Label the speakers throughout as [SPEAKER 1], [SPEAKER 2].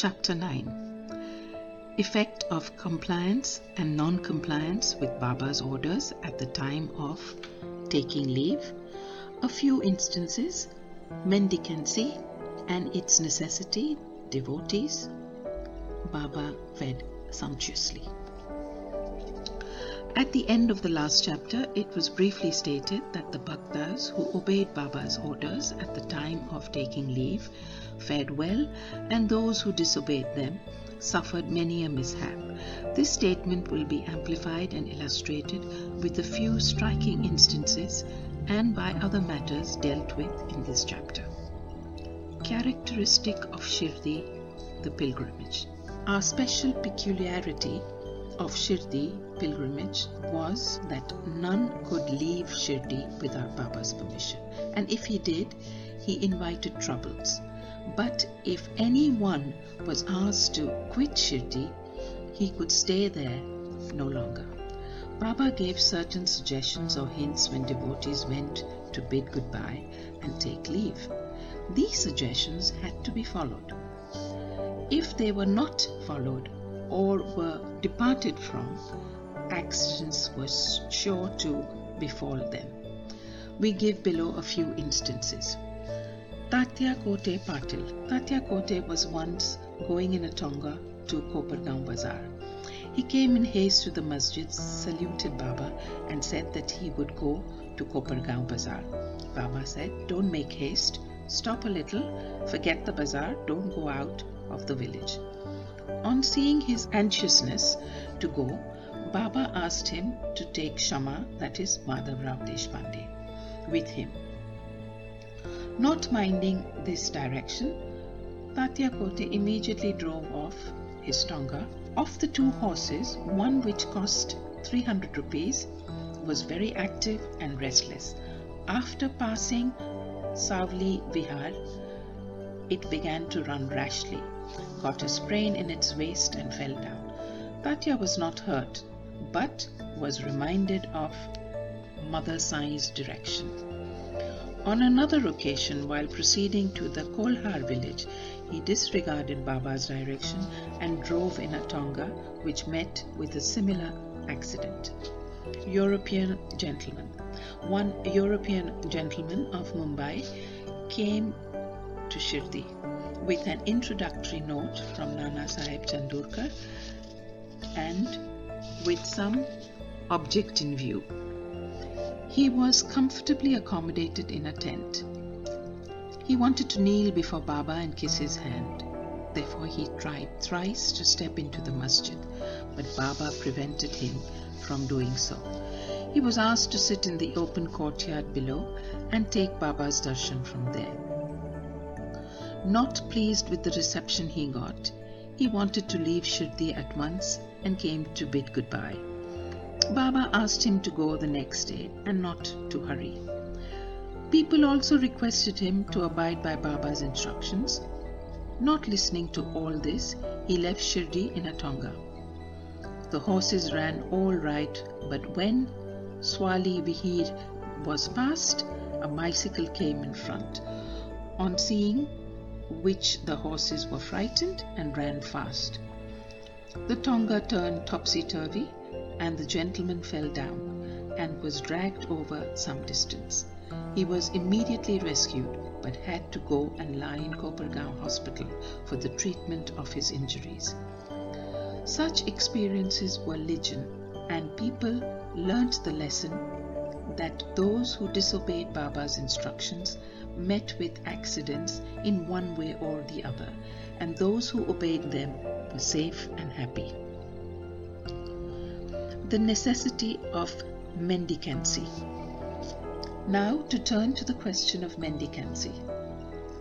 [SPEAKER 1] Chapter 9 Effect of compliance and non compliance with Baba's orders at the time of taking leave, a few instances, mendicancy and its necessity, devotees. Baba fed sumptuously. At the end of the last chapter, it was briefly stated that the Bhaktas who obeyed Baba's orders at the time of taking leave fared well, and those who disobeyed them suffered many a mishap. This statement will be amplified and illustrated with a few striking instances and by other matters dealt with in this chapter. Characteristic of Shirdi, the pilgrimage. Our special peculiarity of Shirdi pilgrimage was that none could leave Shirdi without Baba's permission, and if he did, he invited troubles. But if anyone was asked to quit Shirdi, he could stay there no longer. Baba gave certain suggestions or hints when devotees went to bid goodbye and take leave. These suggestions had to be followed. If they were not followed or were departed from, accidents were sure to befall them. We give below a few instances. Tatya Kote Patil. Tatya Kote was once going in a tonga to Kopargaon Bazaar. He came in haste to the masjid, saluted Baba, and said that he would go to Kopargaon Bazaar. Baba said, Don't make haste, stop a little, forget the bazaar, don't go out of the village. On seeing his anxiousness to go, Baba asked him to take Shama, that is Madhav Rao Deshpande, with him. Not minding this direction, Tatya Kote immediately drove off his tonga. Of the two horses, one which cost 300 rupees was very active and restless. After passing Savul Vihir, it began to run rashly, got a sprain in its waist, and fell down. Tatya was not hurt, but was reminded of Mother Sai's direction. On another occasion, while proceeding to the Kolhar village, he disregarded Baba's direction and drove in a tonga which met with a similar accident. European gentleman. One European gentleman of Mumbai came to Shirdi with an introductory note from Nana Sahib Chandorkar and with some object in view. He was comfortably accommodated in a tent. He wanted to kneel before Baba and kiss his hand. Therefore, he tried thrice to step into the masjid, but Baba prevented him from doing so. He was asked to sit in the open courtyard below and take Baba's darshan from there. Not pleased with the reception he got, he wanted to leave Shirdi at once and came to bid goodbye. Baba asked him to go the next day and not to hurry. People also requested him to abide by Baba's instructions. Not listening to all this, he left Shirdi in a tonga. The horses ran all right, but when Savul Vihir was passed, a bicycle came in front. On seeing which, the horses were frightened and ran fast. The tonga turned topsy turvy, and the gentleman fell down and was dragged over some distance. He was immediately rescued but had to go and lie in Kopargaon Hospital for the treatment of his injuries. Such experiences were legion, and people learnt the lesson that those who disobeyed Baba's instructions met with accidents in one way or the other, and those who obeyed them were safe and happy the necessity of mendicancy. Now, to turn to the question of mendicancy.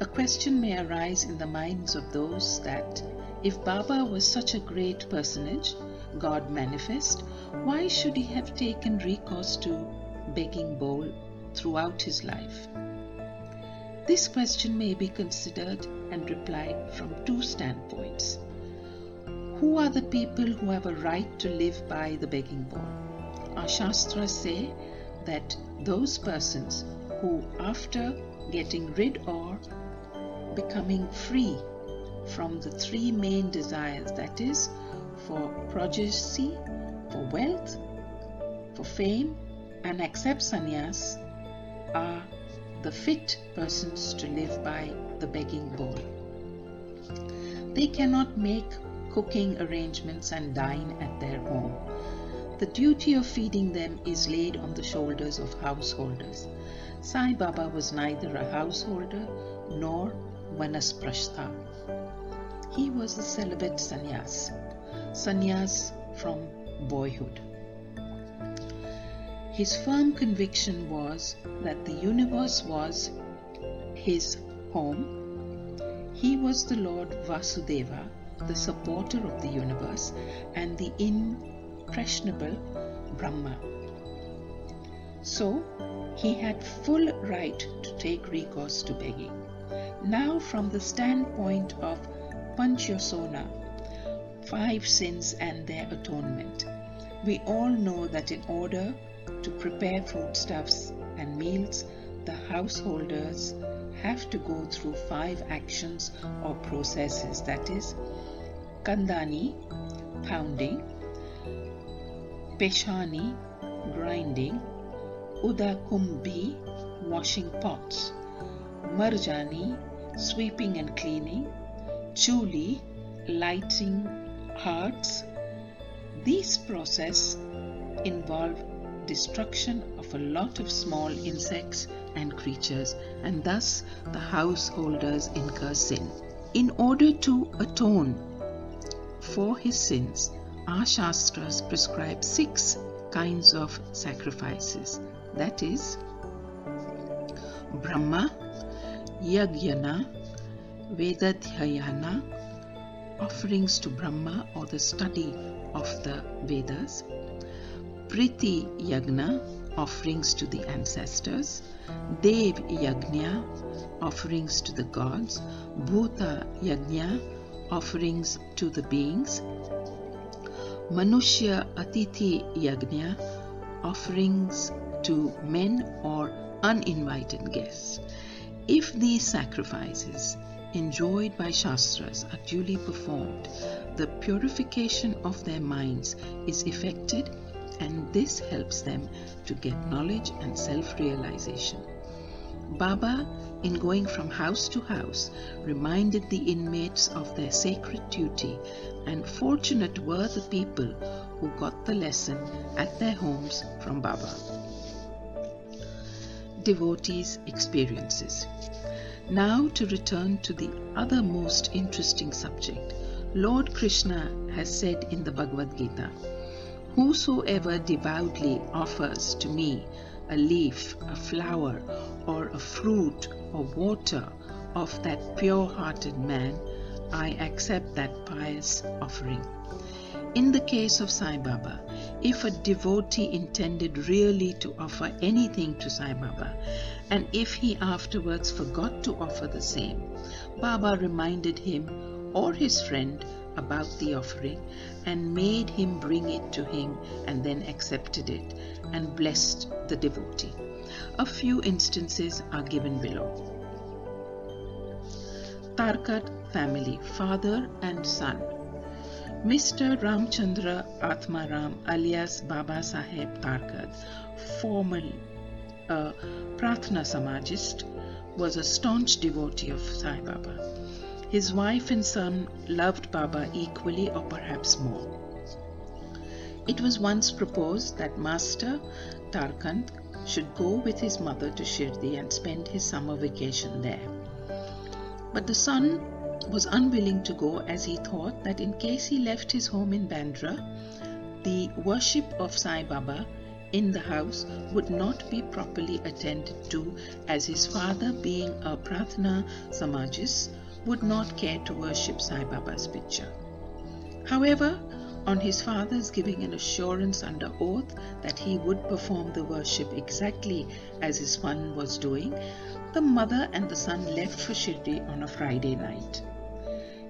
[SPEAKER 1] A question may arise in the minds of those that if Baba was such a great personage, God manifest, why should he have taken recourse to begging bowl throughout his life? This question may be considered and replied from two standpoints. Who are the people who have a right to live by the begging bowl? Our Shastras say that those persons who, after getting rid or becoming free from the three main desires that is, for progeny, for wealth, for fame, and accept sannyas are the fit persons to live by the begging bowl. They cannot make cooking arrangements and dine at their home. The duty of feeding them is laid on the shoulders of householders. Sai Baba was neither a householder nor vanaprastha. He was a celibate sannyas, sannyas from boyhood. His firm conviction was that the universe was his home. He was the Lord Vasudeva, the supporter of the universe, and the impressionable Brahma. So, he had full right to take recourse to begging. Now, from the standpoint of Panchayasona, five sins and their atonement, we all know that in order to prepare foodstuffs and meals, the householders have to go through five actions or processes that is, kandani, pounding, peshani, grinding, udakumbhi, washing pots, marjani, sweeping and cleaning, chuli, lighting hearts. These processes involve destruction of a lot of small insects and creatures, and thus the householders incur sin. In order to atone for his sins, our Shastras prescribe six kinds of sacrifices. That is, Brahma, Yagyana, Vedadhyayana, offerings to Brahma or the study of the Vedas, Pitri Yagna, offerings to the ancestors, Dev Yagna, offerings to the gods, Bhuta Yagna, offerings to the beings, Manushya Atithi Yagna, offerings to men or uninvited guests. If these sacrifices, enjoyed by Shastras, are duly performed, the purification of their minds is effected and this helps them to get knowledge and self realization. Baba, in going from house to house, reminded the inmates of their sacred duty, and fortunate were the people who got the lesson at their homes from Baba. Devotees' experiences. Now, to return to the other most interesting subject, Lord Krishna has said in the Bhagavad Gita Whosoever devoutly offers to me a leaf, a flower, or a fruit or water of that pure hearted man, I accept that pious offering. In the case of Sai Baba, if a devotee intended really to offer anything to Sai Baba, and if he afterwards forgot to offer the same, Baba reminded him or his friend about the offering and made him bring it to him and then accepted it and blessed the devotee. A few instances are given below. Tarkhad family, father and son. Mr. Ramchandra Atmaram alias Baba Saheb Tarkhad, formerly a uh, Prathna Samajist, was a staunch devotee of Sai Baba. His wife and son loved Baba equally or perhaps more. It was once proposed that Master Tarkhad should go with his mother to Shirdi and spend his summer vacation there. But the son was unwilling to go as he thought that in case he left his home in Bandra, the worship of Sai Baba in the house would not be properly attended to as his father being a Prathna Samajis would not care to worship Sai Baba's picture. However, on his father's giving an assurance under oath that he would perform the worship exactly as his son was doing, the mother and the son left for Shirdi on a Friday night.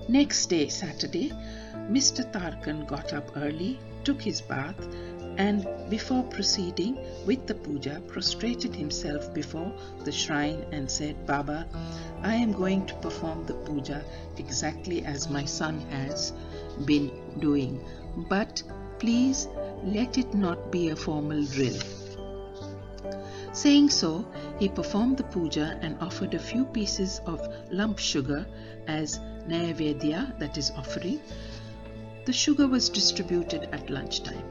[SPEAKER 1] Next day, Saturday, Mr. Tarkhad got up early, took his bath, and before proceeding with the puja prostrated himself before the shrine and said baba i am going to perform the puja exactly as my son has been doing but please let it not be a formal drill Saying so, he performed the puja and offered a few pieces of lump sugar as naivedya, that is offering. The sugar was distributed at lunchtime.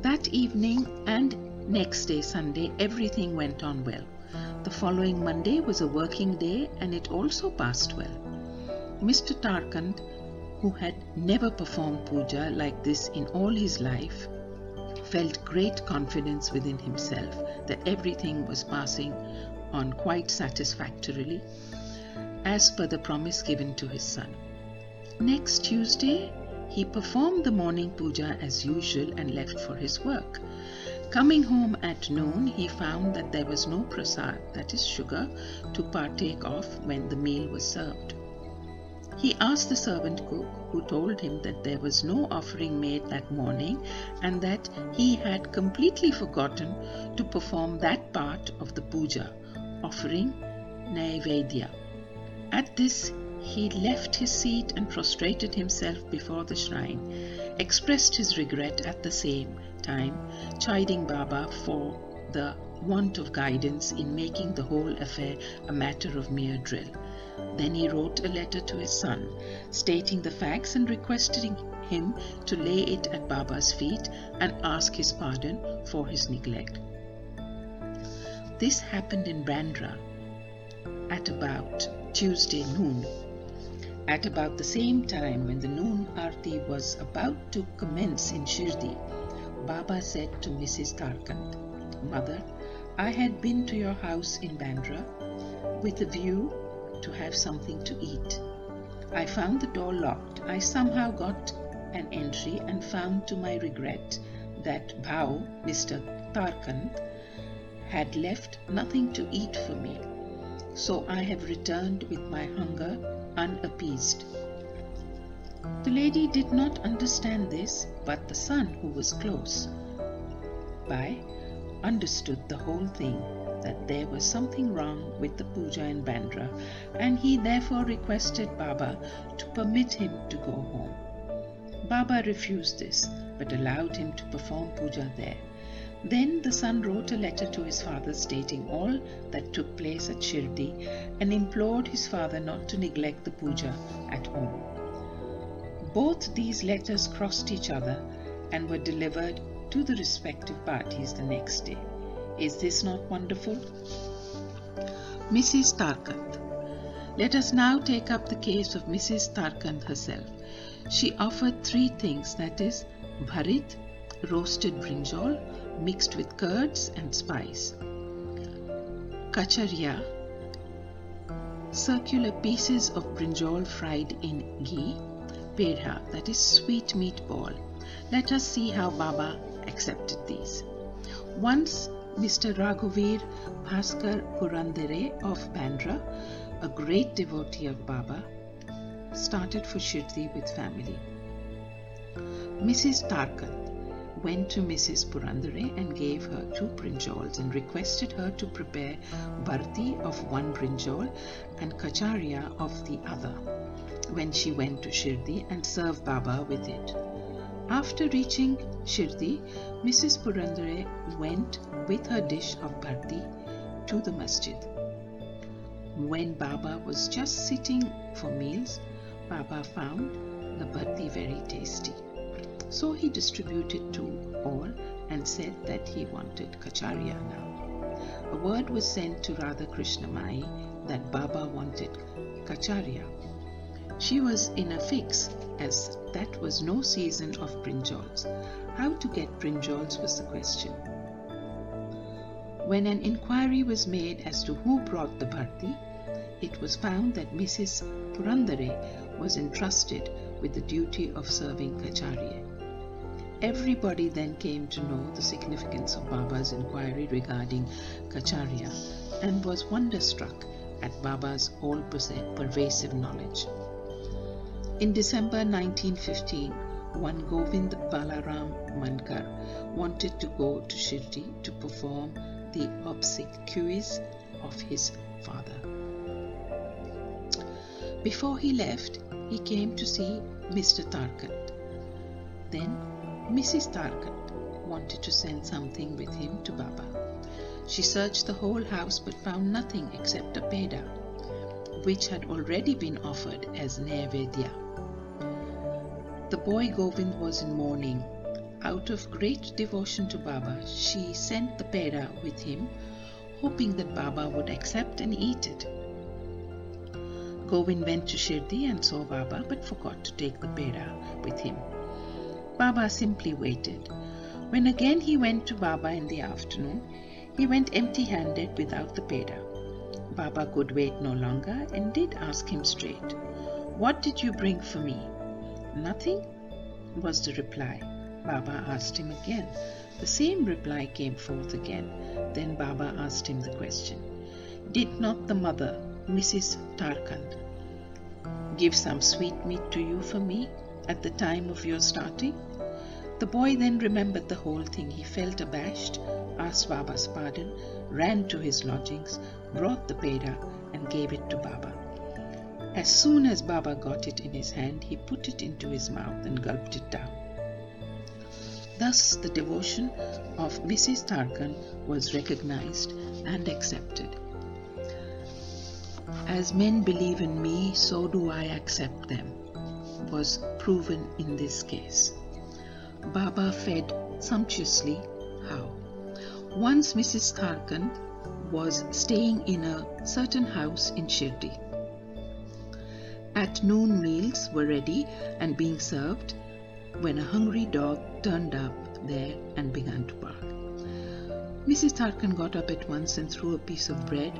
[SPEAKER 1] That evening and next day, Sunday, everything went on well. The following Monday was a working day and it also passed well. Mr. Tarkhad, who had never performed puja like this in all his life, felt great confidence within himself that everything was passing on quite satisfactorily as per the promise given to his son. Next Tuesday, he performed the morning puja as usual and left for his work. Coming home at noon, he found that there was no prasad, that is sugar, to partake of when the meal was served. He asked the servant cook, who told him that there was no offering made that morning and that he had completely forgotten to perform that part of the puja, offering Naivedya. At this, he left his seat and prostrated himself before the shrine, expressed his regret at the same time, chiding Baba for the want of guidance in making the whole affair a matter of mere drill. Then he wrote a letter to his son, stating the facts and requesting him to lay it at Baba's feet and ask his pardon for his neglect. This happened in Bandra at about Tuesday noon. At about the same time when the noon arti was about to commence in Shirdi, Baba said to Mrs. Tarkhad, Mother, I had been to your house in Bandra with a view to have something to eat. I found the door locked. I somehow got an entry and found to my regret that Bhau, Mr. Tarkhad, had left nothing to eat for me. So I have returned with my hunger unappeased. The lady did not understand this, but the son, who was close by, understood the whole thing that there was something wrong with the puja in Bandra, and he therefore requested Baba to permit him to go home. Baba refused this, but allowed him to perform puja there. Then the son wrote a letter to his father stating all that took place at Shirdi and implored his father not to neglect the puja at home. Both these letters crossed each other and were delivered to the respective parties the next day. Is this not wonderful? Mrs. Tarkhad. Let us now take up the case of Mrs. Tarkhad herself. She offered three things that is, bharit, roasted brinjal, mixed with curds and spice, kacharia, circular pieces of brinjal fried in ghee, pedha, that is sweet meat ball. Let us see how Baba accepted these. Once Mr. Raghuveer Bhaskar Purandare of Bandra, a great devotee of Baba, started for Shirdi with family. Mrs. Tarkhad went to Mrs. Purandare and gave her two brinjals and requested her to prepare barti of one brinjal and kacharia of the other when she went to Shirdi and serve Baba with it. After reaching Shirdi, Mrs. Purandare went with her dish of bharti to the masjid. When Baba was just sitting for meals, Baba found the bharti very tasty. So he distributed to all and said that he wanted kacharia now. A word was sent to Radha Krishna Mai that Baba wanted kacharia. She was in a fix as that was no season of brinjals. How to get brinjals was the question. When an inquiry was made as to who brought the bharti, it was found that Mrs. Purandare was entrusted with the duty of serving kacharia. Everybody then came to know the significance of Baba's inquiry regarding kacharia and was wonderstruck at Baba's all pervasive knowledge. In December 1915, one Govind Balaram Mankar wanted to go to Shirdi to perform the obsequies of his father. Before he left, he came to see Mr. Tarkhad. Then Mrs. Tarkhad wanted to send something with him to Baba. She searched the whole house but found nothing except a peda, which had already been offered as Naivedya. The boy Govind was in mourning. Out of great devotion to Baba, she sent the peda with him, hoping that Baba would accept and eat it. Govind went to Shirdi and saw Baba but forgot to take the peda with him. Baba simply waited. When again he went to Baba in the afternoon, he went empty handed without the peda. Baba could wait no longer and did ask him straight, What did you bring for me? Nothing, was the reply. Baba asked him again. The same reply came forth again. Then Baba asked him the question Did not the mother, Mrs. Tarkhad, give some sweetmeat to you for me at the time of your starting? The boy then remembered the whole thing. He felt abashed, asked Baba's pardon, ran to his lodgings, brought the peda, and gave it to Baba. As soon as Baba got it in his hand, he put it into his mouth and gulped it down. Thus, the devotion of Mrs. Tarkhad was recognized and accepted. As men believe in me, so do I accept them, was proven in this case. Baba fed sumptuously. How? Once Mrs. Tarkhad was staying in a certain house in Shirdi. At noon, meals were ready and being served when a hungry dog turned up there and began to bark. Mrs. Tarkhad got up at once and threw a piece of bread,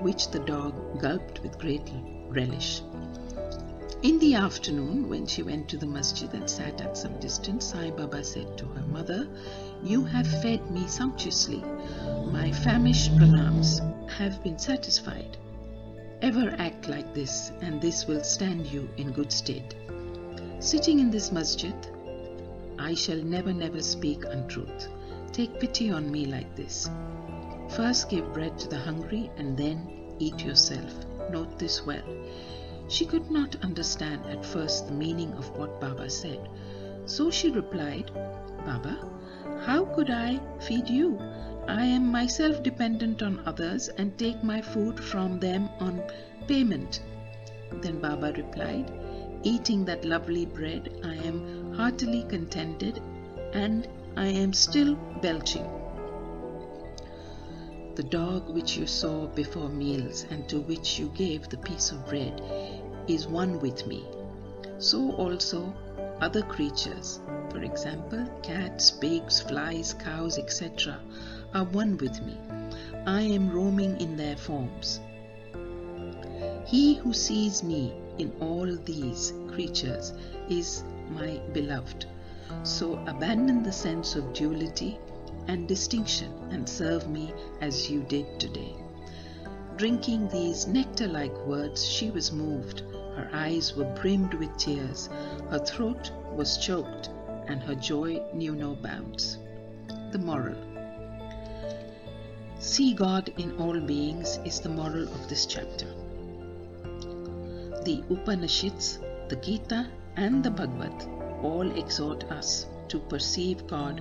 [SPEAKER 1] which the dog gulped with great relish. In the afternoon, when she went to the masjid and sat at some distance, Sai Baba said to her mother, You have fed me sumptuously. My famished pranams have been satisfied. Ever act like this, and this will stand you in good stead. Sitting in this masjid, I shall never, never speak untruth. Take pity on me like this. First give bread to the hungry, and then eat yourself. Note this well. She could not understand at first the meaning of what Baba said. So she replied, Baba, how could I feed you? I am myself dependent on others and take my food from them on payment. Then Baba replied, Eating that lovely bread, I am heartily contented and I am still belching. The dog which you saw before meals and to which you gave the piece of bread is one with me. So also other creatures, for example, cats, pigs, flies, cows, etc., are one with me. I am roaming in their forms. He who sees me in all these creatures is my beloved. So abandon the sense of duality and distinction and serve me as you did today. Drinking these nectar like words, she was moved. Her eyes were brimmed with tears, her throat was choked, and her joy knew no bounds. The moral See God in all beings is the moral of this chapter. The Upanishads, the Gita, and the Bhagavad all exhort us to perceive God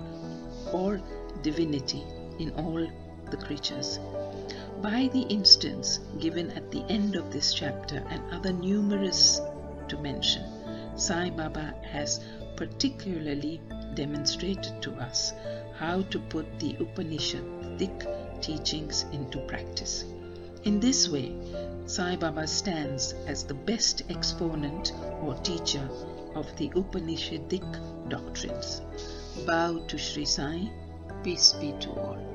[SPEAKER 1] or divinity in all the creatures. By the instance given at the end of this chapter and other numerous to mention, Sai Baba has particularly demonstrated to us how to put the Upanishadic teachings into practice. In this way, Sai Baba stands as the best exponent or teacher of the Upanishadic doctrines. Bow to Sri Sai, peace be to all.